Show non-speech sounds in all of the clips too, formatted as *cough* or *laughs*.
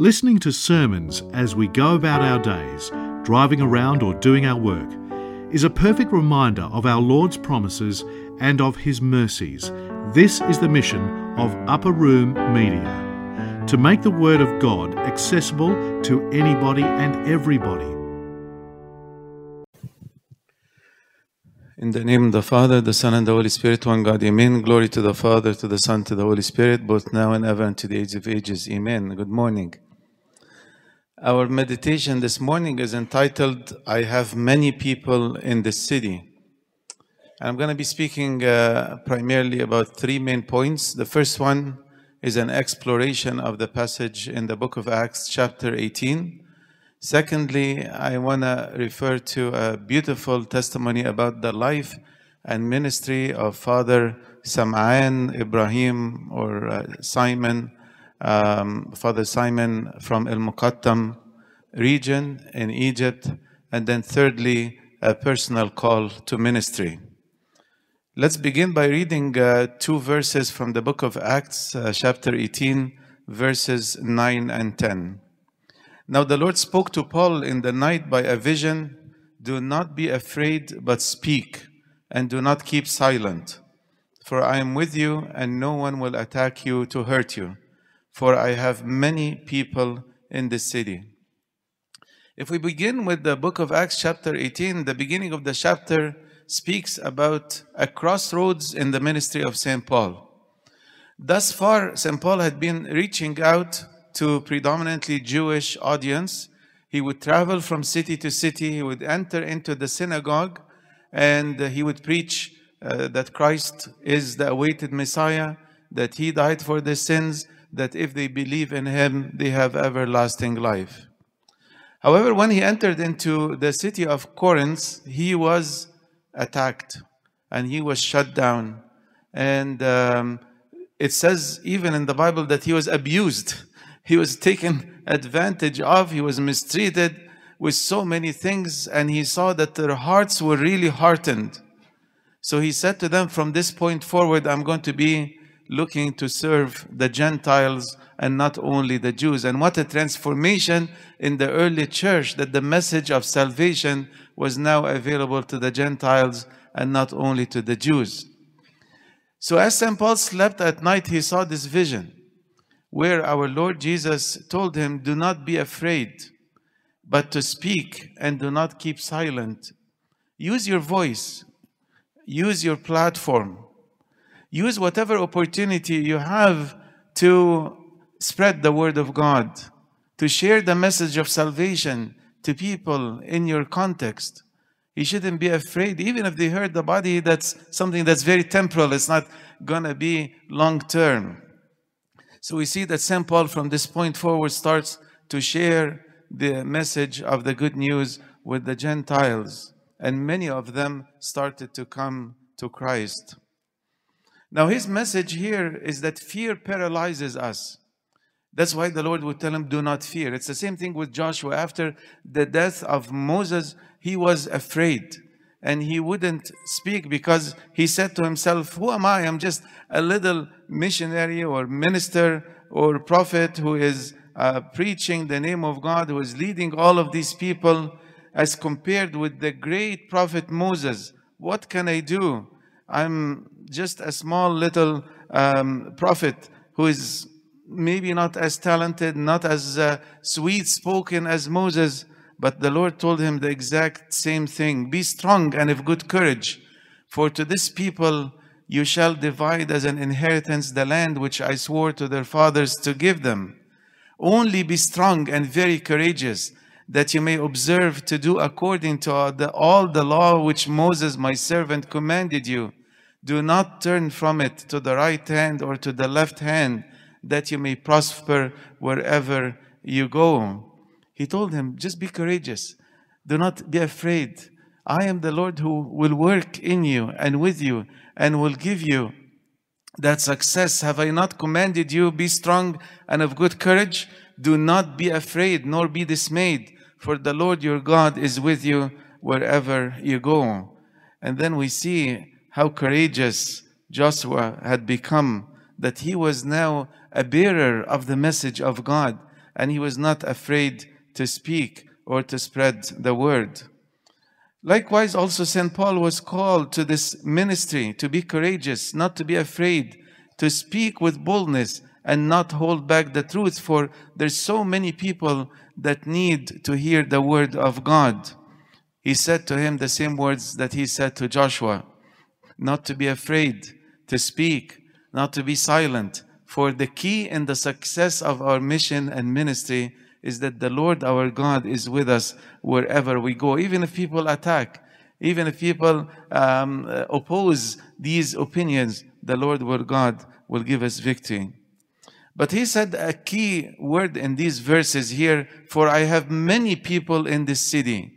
Listening to sermons as we go about our days, driving around or doing our work, is a perfect reminder of our Lord's promises and of His mercies. This is the mission of Upper Room Media to make the Word of God accessible to anybody and everybody. In the name of the Father, the Son, and the Holy Spirit, one God, Amen. Glory to the Father, to the Son, to the Holy Spirit, both now and ever, and to the age of ages. Amen. Good morning. Our meditation this morning is entitled, I Have Many People in the City. I'm going to be speaking uh, primarily about three main points. The first one is an exploration of the passage in the book of Acts, chapter 18. Secondly, I want to refer to a beautiful testimony about the life and ministry of Father Sam'an Ibrahim or uh, Simon um, Father Simon from El Muqattam region in Egypt, and then thirdly, a personal call to ministry. Let's begin by reading uh, two verses from the book of Acts, uh, chapter 18, verses 9 and 10. Now the Lord spoke to Paul in the night by a vision Do not be afraid, but speak, and do not keep silent. For I am with you, and no one will attack you to hurt you for I have many people in the city. If we begin with the book of Acts, chapter 18, the beginning of the chapter speaks about a crossroads in the ministry of St. Paul. Thus far, St. Paul had been reaching out to predominantly Jewish audience. He would travel from city to city, he would enter into the synagogue, and he would preach uh, that Christ is the awaited Messiah, that he died for the sins, that if they believe in him, they have everlasting life. However, when he entered into the city of Corinth, he was attacked and he was shut down. And um, it says, even in the Bible, that he was abused. *laughs* He was taken advantage of, he was mistreated with so many things, and he saw that their hearts were really heartened. So he said to them, From this point forward, I'm going to be looking to serve the Gentiles and not only the Jews. And what a transformation in the early church that the message of salvation was now available to the Gentiles and not only to the Jews. So as St. Paul slept at night, he saw this vision where our Lord Jesus told him, Do not be afraid, but to speak and do not keep silent. Use your voice, use your platform Use whatever opportunity you have to spread the word of God, to share the message of salvation to people in your context. You shouldn't be afraid, even if they hurt the body, that's something that's very temporal. It's not going to be long term. So we see that St. Paul from this point forward starts to share the message of the good news with the Gentiles, and many of them started to come to Christ. Now, his message here is that fear paralyzes us. That's why the Lord would tell him, Do not fear. It's the same thing with Joshua. After the death of Moses, he was afraid and he wouldn't speak because he said to himself, Who am I? I'm just a little missionary or minister or prophet who is uh, preaching the name of God, who is leading all of these people, as compared with the great prophet Moses. What can I do? I'm just a small little um, prophet who is maybe not as talented, not as uh, sweet spoken as Moses, but the Lord told him the exact same thing Be strong and of good courage, for to this people you shall divide as an inheritance the land which I swore to their fathers to give them. Only be strong and very courageous, that you may observe to do according to all the, all the law which Moses my servant commanded you. Do not turn from it to the right hand or to the left hand, that you may prosper wherever you go. He told him, Just be courageous. Do not be afraid. I am the Lord who will work in you and with you and will give you that success. Have I not commanded you, be strong and of good courage? Do not be afraid nor be dismayed, for the Lord your God is with you wherever you go. And then we see how courageous Joshua had become, that he was now a bearer of the message of God, and he was not afraid to speak or to spread the word. Likewise, also St. Paul was called to this ministry to be courageous, not to be afraid, to speak with boldness and not hold back the truth, for there's so many people that need to hear the word of God. He said to him the same words that he said to Joshua not to be afraid to speak, not to be silent. For the key in the success of our mission and ministry is that the Lord our God is with us wherever we go. Even if people attack, even if people um, oppose these opinions, the Lord our God will give us victory. But he said a key word in these verses here for I have many people in this city.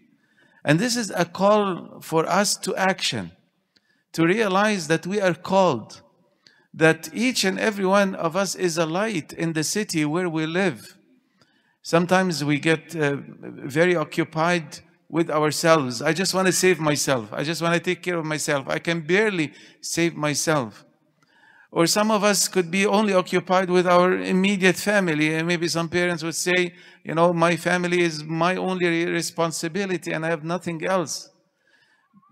And this is a call for us to action, to realize that we are called, that each and every one of us is a light in the city where we live. Sometimes we get uh, very occupied with ourselves. I just want to save myself. I just want to take care of myself. I can barely save myself. Or some of us could be only occupied with our immediate family. And maybe some parents would say, you know, my family is my only responsibility and I have nothing else.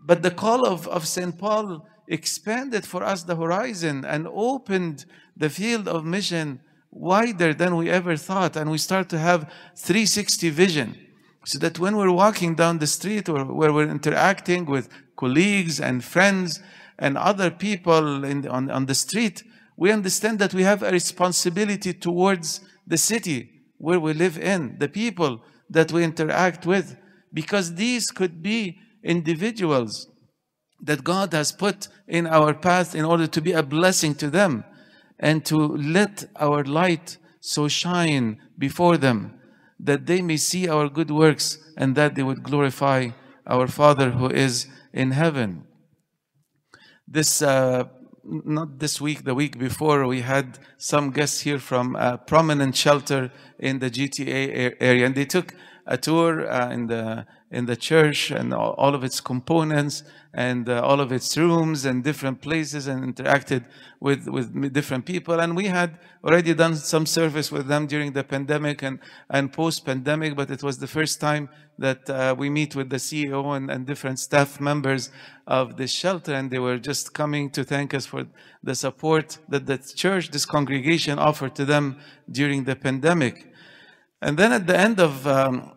But the call of, of St. Paul expanded for us the horizon and opened the field of mission wider than we ever thought. And we start to have 360 vision. So that when we're walking down the street or where we're interacting with colleagues and friends and other people in, on, on the street, we understand that we have a responsibility towards the city where we live in, the people that we interact with, because these could be individuals that God has put in our path in order to be a blessing to them and to let our light so shine before them that they may see our good works and that they would glorify our Father who is in heaven. This, uh, not this week, the week before, we had some guests here from a prominent shelter in the GTA area, and they took a tour uh, in the in the church and all of its components and uh, all of its rooms and different places and interacted with, with different people. And we had already done some service with them during the pandemic and, and post pandemic, but it was the first time that uh, we meet with the CEO and, and different staff members of this shelter. And they were just coming to thank us for the support that the church, this congregation offered to them during the pandemic. And then at the end of um,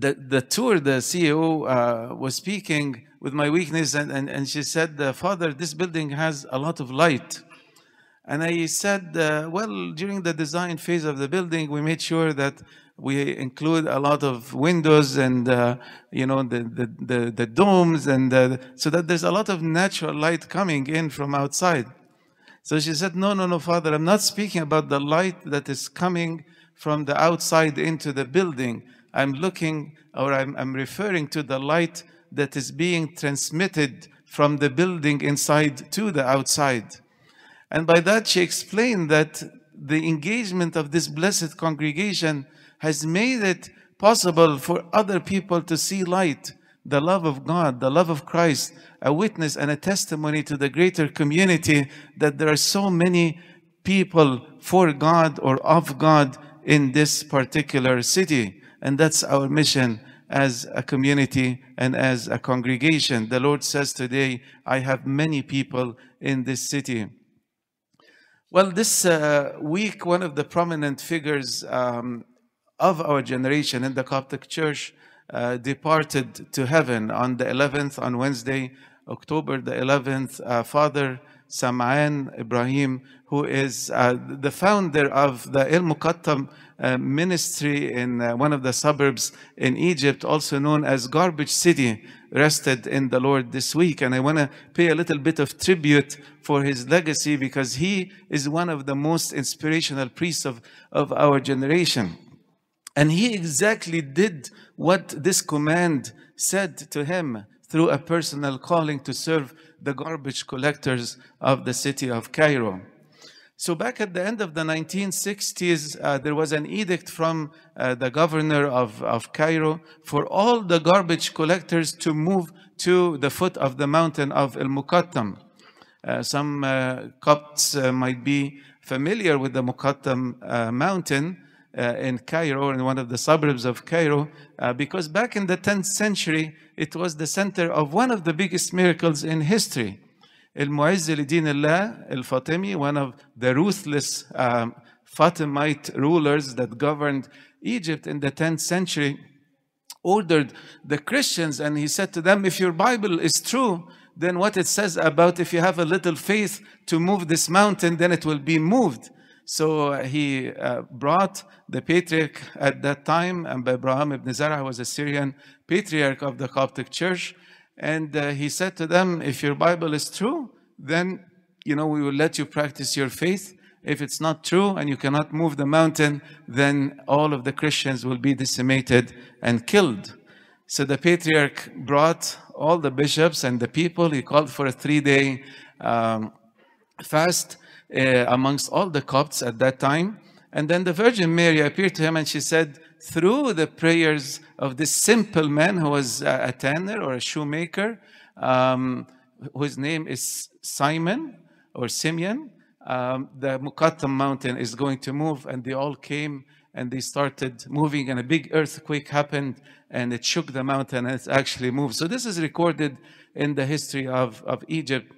the, the tour, the CEO uh, was speaking with my weakness, and, and, and she said, Father, this building has a lot of light. And I said, uh, well, during the design phase of the building, we made sure that we include a lot of windows and, uh, you know, the, the, the, the domes, and uh, so that there's a lot of natural light coming in from outside. So she said, no, no, no, Father, I'm not speaking about the light that is coming from the outside into the building. I'm looking or I'm, I'm referring to the light that is being transmitted from the building inside to the outside. And by that, she explained that the engagement of this blessed congregation has made it possible for other people to see light, the love of God, the love of Christ, a witness and a testimony to the greater community that there are so many people for God or of God in this particular city. And that's our mission as a community and as a congregation. The Lord says today, I have many people in this city. Well, this uh, week, one of the prominent figures um, of our generation in the Coptic Church uh, departed to heaven on the 11th, on Wednesday, October the 11th. Uh, Father Sam'an Ibrahim, who is uh, the founder of the El Muqattam uh, ministry in uh, one of the suburbs in Egypt, also known as Garbage City, rested in the Lord this week. And I want to pay a little bit of tribute for his legacy because he is one of the most inspirational priests of, of our generation. And he exactly did what this command said to him through a personal calling to serve the garbage collectors of the city of Cairo. So back at the end of the 1960s, uh, there was an edict from uh, the governor of, of Cairo for all the garbage collectors to move to the foot of the mountain of El Muqattam. Uh, some uh, Copts uh, might be familiar with the Muqattam uh, mountain uh, in Cairo, in one of the suburbs of Cairo, uh, because back in the 10th century, it was the center of one of the biggest miracles in history. Al-Mu'izz al-Din Allah al-Fatimi, one of the ruthless um, Fatimite rulers that governed Egypt in the 10th century, ordered the Christians and he said to them, if your Bible is true, then what it says about if you have a little faith to move this mountain, then it will be moved. So uh, he uh, brought the patriarch at that time, and Abraham ibn Zara was a Syrian patriarch of the Coptic church. And uh, he said to them, If your Bible is true, then you know we will let you practice your faith. If it's not true and you cannot move the mountain, then all of the Christians will be decimated and killed. So the patriarch brought all the bishops and the people. He called for a three day um, fast uh, amongst all the Copts at that time. And then the Virgin Mary appeared to him and she said, through the prayers of this simple man who was a tanner or a shoemaker, um, whose name is Simon or Simeon, um, the Muqattam mountain is going to move. And they all came and they started moving, and a big earthquake happened and it shook the mountain and it actually moved. So, this is recorded in the history of, of Egypt.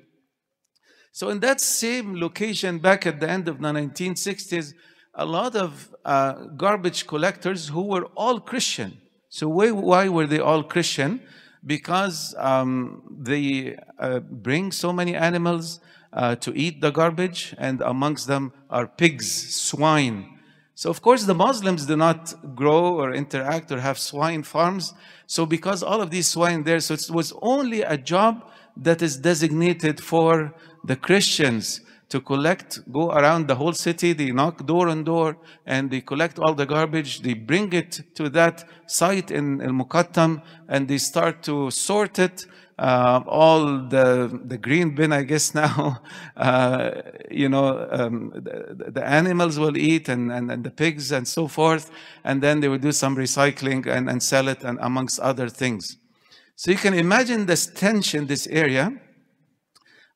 So, in that same location back at the end of the 1960s, a lot of uh, garbage collectors who were all Christian. So, why, why were they all Christian? Because um, they uh, bring so many animals uh, to eat the garbage, and amongst them are pigs, swine. So, of course, the Muslims do not grow or interact or have swine farms. So, because all of these swine there, so it was only a job that is designated for the Christians to collect, go around the whole city. They knock door on door and they collect all the garbage. They bring it to that site in Al Muqattam and they start to sort it. Uh, all the the green bin, I guess *laughs* now, uh, you know, um, the, the, animals will eat and, and, and the pigs and so forth, and then they will do some recycling and, and sell it, and amongst other things. So you can imagine the stench in this area.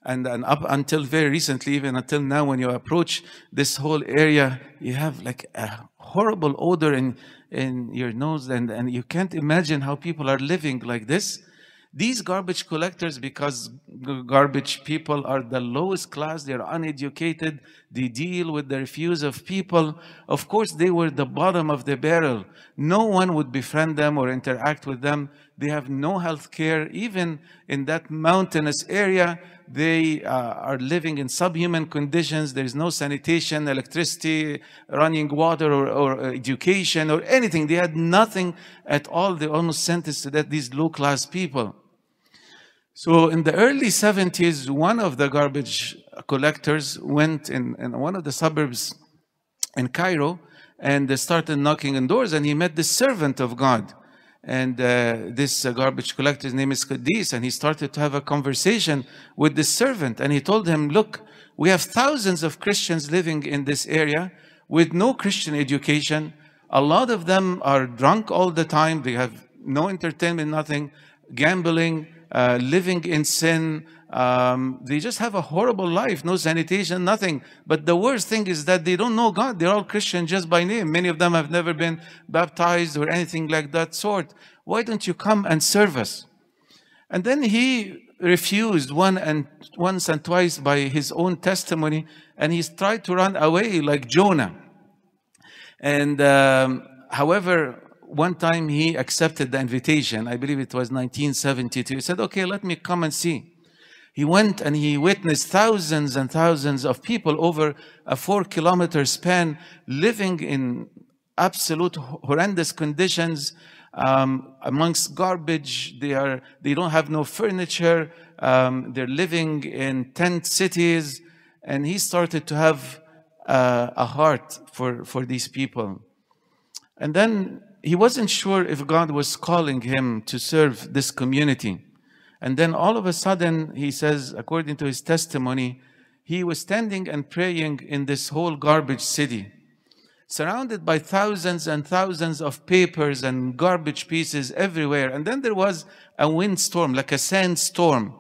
And, and up until very recently, even until now, when you approach this whole area, you have like a horrible odor in, in your nose, and, and you can't imagine how people are living like this. These garbage collectors, because garbage people are the lowest class, they're uneducated, they deal with the refuse of people. Of course, they were the bottom of the barrel. No one would befriend them or interact with them. They have no health care. Even in that mountainous area, they uh, are living in subhuman conditions. There is no sanitation, electricity, running water, or, or education, or anything. They had nothing at all. They almost sentenced to that, these low class people. So in the early 70s, one of the garbage collectors went in, in one of the suburbs in Cairo and started knocking on doors and he met the servant of God. And uh, this uh, garbage collector's name is Qadis and he started to have a conversation with the servant and he told him, look, we have thousands of Christians living in this area with no Christian education. A lot of them are drunk all the time. They have no entertainment, nothing, gambling, uh, living in sin. Um, they just have a horrible life, no sanitation, nothing. But the worst thing is that they don't know God. They're all Christian just by name. Many of them have never been baptized or anything like that sort. Why don't you come and serve us? And then he refused one and once and twice by his own testimony, and he's tried to run away like Jonah. And um, however, one time he accepted the invitation. I believe it was 1972. He said, okay, let me come and see. He went and he witnessed thousands and thousands of people over a four kilometer span living in absolute horrendous conditions um, amongst garbage. They, are, they don't have no furniture. Um, they're living in tent cities. And he started to have uh, a heart for, for these people. And then he wasn't sure if God was calling him to serve this community. And then all of a sudden, he says, according to his testimony, he was standing and praying in this whole garbage city, surrounded by thousands and thousands of papers and garbage pieces everywhere. And then there was a windstorm, like a sandstorm,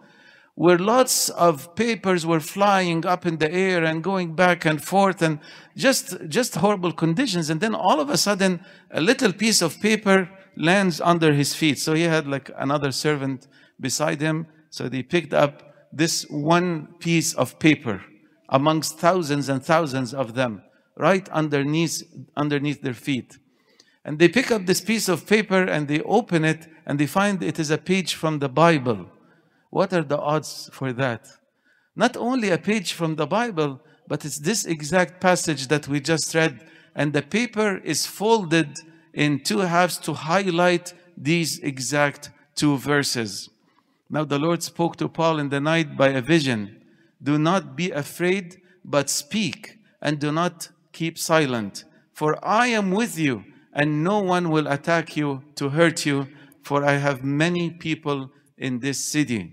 where lots of papers were flying up in the air and going back and forth and just just horrible conditions and then all of a sudden a little piece of paper lands under his feet so he had like another servant beside him so they picked up this one piece of paper amongst thousands and thousands of them right underneath underneath their feet and they pick up this piece of paper and they open it and they find it is a page from the bible what are the odds for that? Not only a page from the Bible, but it's this exact passage that we just read, and the paper is folded in two halves to highlight these exact two verses. Now, the Lord spoke to Paul in the night by a vision Do not be afraid, but speak, and do not keep silent. For I am with you, and no one will attack you to hurt you, for I have many people in this city.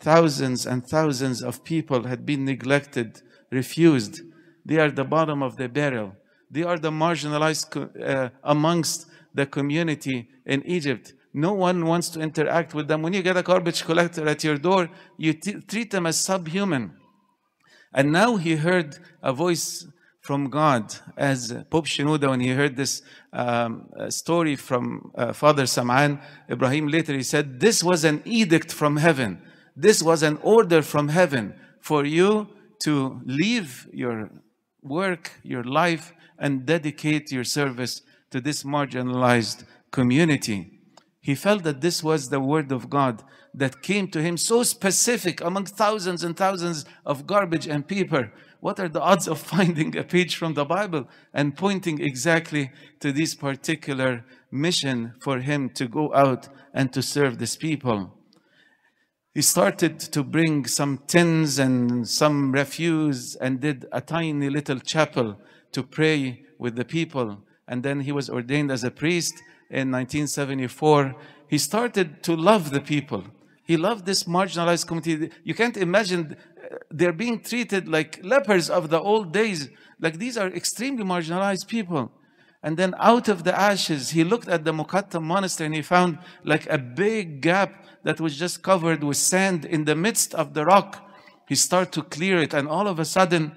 Thousands and thousands of people had been neglected, refused. They are the bottom of the barrel. They are the marginalized uh, amongst the community in Egypt. No one wants to interact with them. When you get a garbage collector at your door, you t- treat them as subhuman. And now he heard a voice from God, as Pope Shenouda, when he heard this um, story from uh, Father Sam'an Ibrahim later, he said, This was an edict from heaven this was an order from heaven for you to leave your work, your life, and dedicate your service to this marginalized community. He felt that this was the word of God that came to him so specific among thousands and thousands of garbage and paper. What are the odds of *laughs* finding a page from the Bible and pointing exactly to this particular mission for him to go out and to serve these people? he started to bring some tins and some refuse and did a tiny little chapel to pray with the people. And then he was ordained as a priest in 1974. He started to love the people. He loved this marginalized community. You can't imagine uh, they're being treated like lepers of the old days. Like these are extremely marginalized people. And then out of the ashes, he looked at the Mukattam monastery and he found like a big gap that was just covered with sand in the midst of the rock. He started to clear it, and all of a sudden,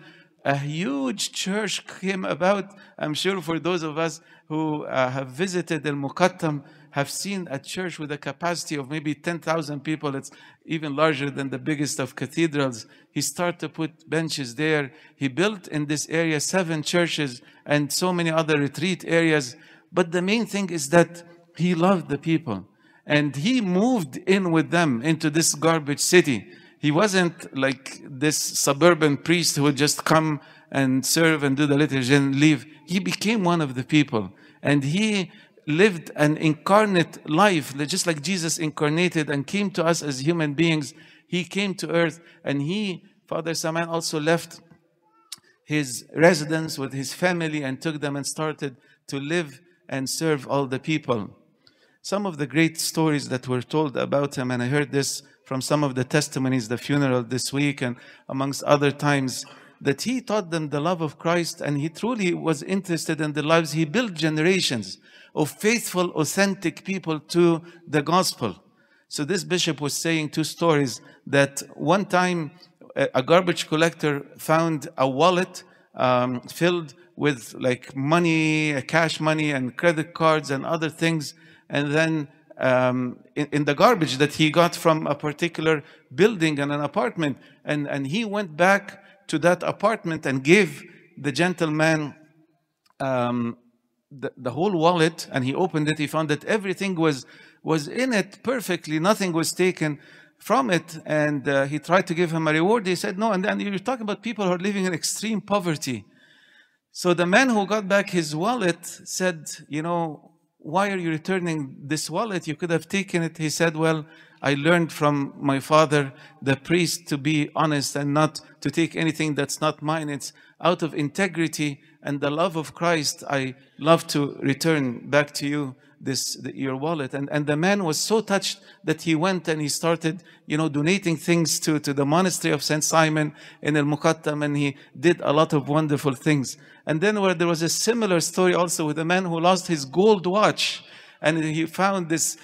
a huge church came about. I'm sure for those of us who uh, have visited El Mukattam have seen a church with a capacity of maybe 10,000 people. It's even larger than the biggest of cathedrals. He started to put benches there. He built in this area seven churches and so many other retreat areas. But the main thing is that he loved the people and he moved in with them into this garbage city. He wasn't like this suburban priest who would just come and serve and do the liturgy and leave. He became one of the people and he lived an incarnate life, just like Jesus incarnated and came to us as human beings. He came to earth and he, Father Sam'an, also left his residence with his family and took them and started to live and serve all the people some of the great stories that were told about him, and I heard this from some of the testimonies, the funeral this week, and amongst other times, that he taught them the love of Christ and he truly was interested in the lives. He built generations of faithful, authentic people to the gospel. So this bishop was saying two stories that one time a garbage collector found a wallet um, filled with like money, cash money, and credit cards and other things and then um, in, in, the garbage that he got from a particular building and an apartment. And, and he went back to that apartment and gave the gentleman um, the, the whole wallet. And he opened it. He found that everything was, was in it perfectly, nothing was taken from it. And uh, he tried to give him a reward. He said, No. And then you're talking about people who are living in extreme poverty. So the man who got back his wallet said, You know, why are you returning this wallet? You could have taken it. He said, Well, I learned from my father, the priest, to be honest and not to take anything that's not mine. It's out of integrity and the love of Christ. I love to return back to you this the, your wallet. And and the man was so touched that he went and he started you know donating things to to the monastery of saint simon in el mukattam and he did a lot of wonderful things. And then where there was a similar story also with a man who lost his gold watch and he found this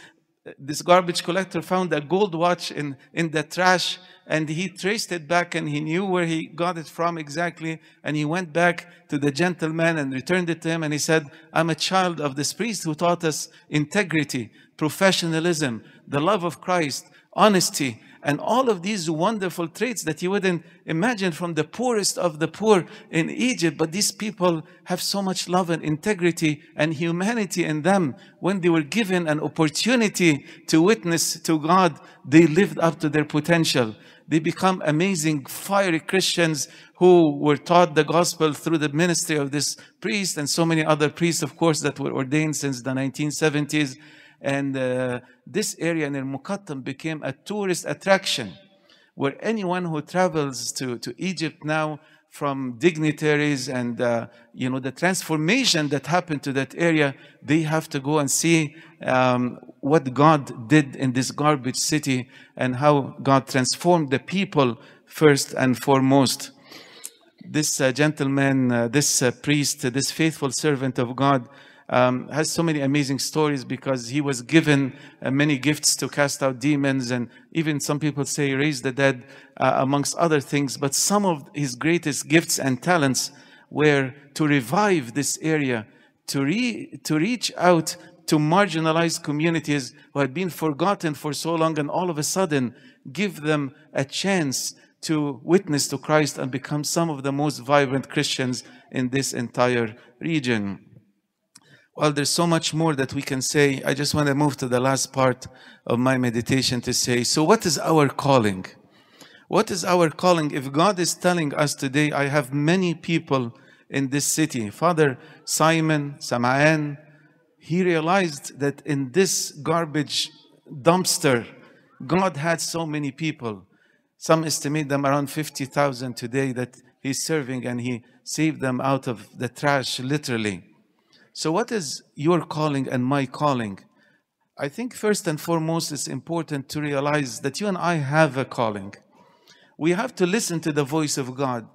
this garbage collector found a gold watch in, in the trash and he traced it back and he knew where he got it from exactly. And he went back to the gentleman and returned it to him. And he said, I'm a child of this priest who taught us integrity, professionalism, the love of Christ, honesty, and all of these wonderful traits that you wouldn't imagine from the poorest of the poor in Egypt. But these people have so much love and integrity and humanity in them. When they were given an opportunity to witness to God, they lived up to their potential. They become amazing, fiery Christians who were taught the gospel through the ministry of this priest and so many other priests, of course, that were ordained since the 1970s. And uh, this area in Al-Muqattam became a tourist attraction where anyone who travels to, to Egypt now from dignitaries and uh, you know the transformation that happened to that area they have to go and see um, what god did in this garbage city and how god transformed the people first and foremost. This uh, gentleman uh, this uh, priest this faithful servant of god um, has so many amazing stories because he was given uh, many gifts to cast out demons and even some people say raise the dead uh, amongst other things but some of his greatest gifts and talents were to revive this area to, re- to reach out to marginalized communities who had been forgotten for so long and all of a sudden give them a chance to witness to Christ and become some of the most vibrant Christians in this entire region. Well, there's so much more that we can say. I just want to move to the last part of my meditation to say, so what is our calling? What is our calling? If God is telling us today, I have many people in this city. Father Simon, Sama'an, he realized that in this garbage dumpster, God had so many people. Some estimate them around 50,000 today that he's serving and he saved them out of the trash, literally. So, what is your calling and my calling? I think first and foremost, it's important to realize that you and I have a calling. We have to listen to the voice of God.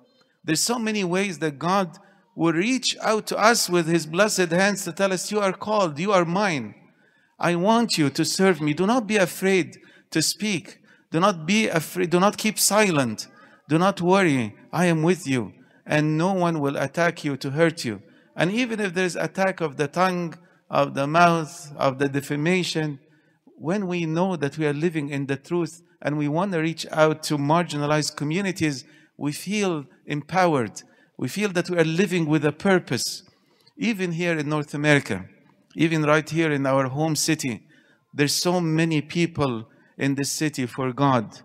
There's so many ways that God will reach out to us with His blessed hands to tell us, You are called, you are mine. I want you to serve me. Do not be afraid to speak. Do not be afraid. Do not keep silent. Do not worry. I am with you, and no one will attack you to hurt you. And even if there's attack of the tongue, of the mouth, of the defamation, when we know that we are living in the truth and we want to reach out to marginalized communities, we feel empowered. We feel that we are living with a purpose. Even here in North America, even right here in our home city, there's so many people in this city for God.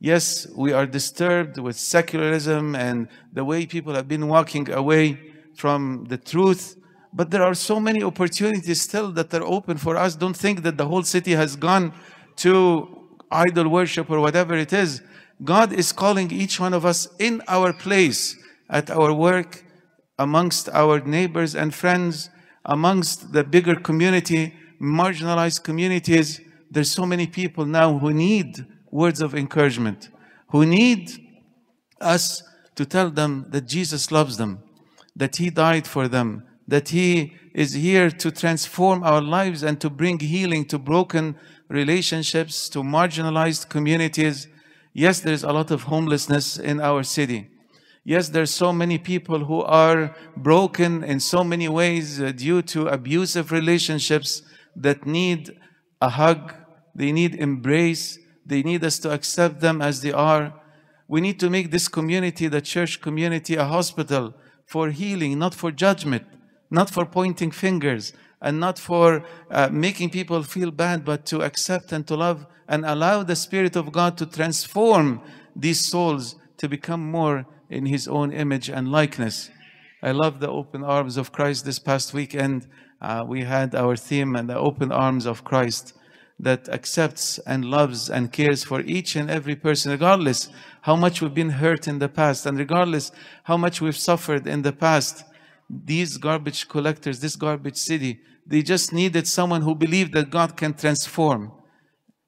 Yes, we are disturbed with secularism and the way people have been walking away from the truth. But there are so many opportunities still that are open for us. Don't think that the whole city has gone to idol worship or whatever it is. God is calling each one of us in our place, at our work, amongst our neighbors and friends, amongst the bigger community, marginalized communities. There's so many people now who need words of encouragement, who need us to tell them that Jesus loves them, that He died for them, that He is here to transform our lives and to bring healing to broken relationships, to marginalized communities. Yes, there's a lot of homelessness in our city. Yes, there's so many people who are broken in so many ways uh, due to abusive relationships that need a hug, they need embrace, they need us to accept them as they are. We need to make this community, the church community, a hospital for healing, not for judgment, not for pointing fingers, and not for uh, making people feel bad, but to accept and to love and allow the Spirit of God to transform these souls to become more in His own image and likeness. I love the open arms of Christ this past weekend. Uh, we had our theme and the open arms of Christ that accepts and loves and cares for each and every person, regardless how much we've been hurt in the past and regardless how much we've suffered in the past. These garbage collectors, this garbage city, they just needed someone who believed that God can transform.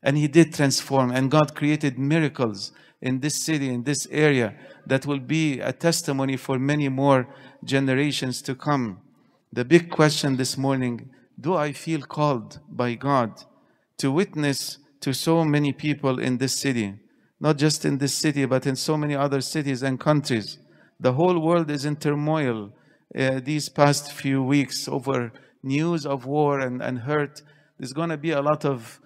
And He did transform, and God created miracles in this city, in this area, that will be a testimony for many more generations to come. The big question this morning do I feel called by God? To witness to so many people in this city. Not just in this city, but in so many other cities and countries. The whole world is in turmoil uh, these past few weeks over news of war and, and hurt. There's going to be a lot of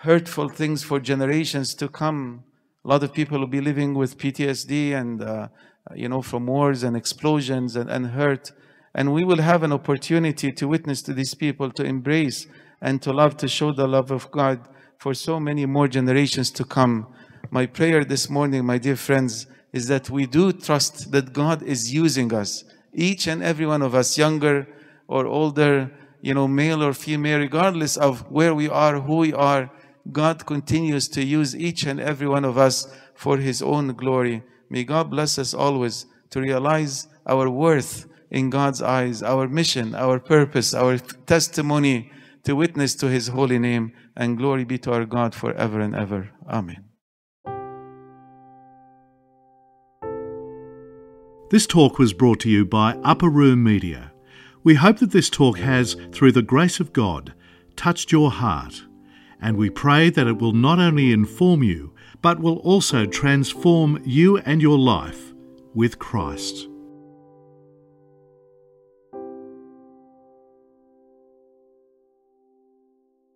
hurtful things for generations to come. A lot of people will be living with PTSD and, uh, you know, from wars and explosions and, and hurt. And we will have an opportunity to witness to these people, to embrace and to love, to show the love of God for so many more generations to come. My prayer this morning, my dear friends, is that we do trust that God is using us, each and every one of us, younger or older, you know, male or female, regardless of where we are, who we are, God continues to use each and every one of us for His own glory. May God bless us always to realize our worth in God's eyes, our mission, our purpose, our testimony to witness to His holy name. And glory be to our God forever and ever. Amen. This talk was brought to you by Upper Room Media. We hope that this talk has, through the grace of God, touched your heart, and we pray that it will not only inform you, but will also transform you and your life with Christ.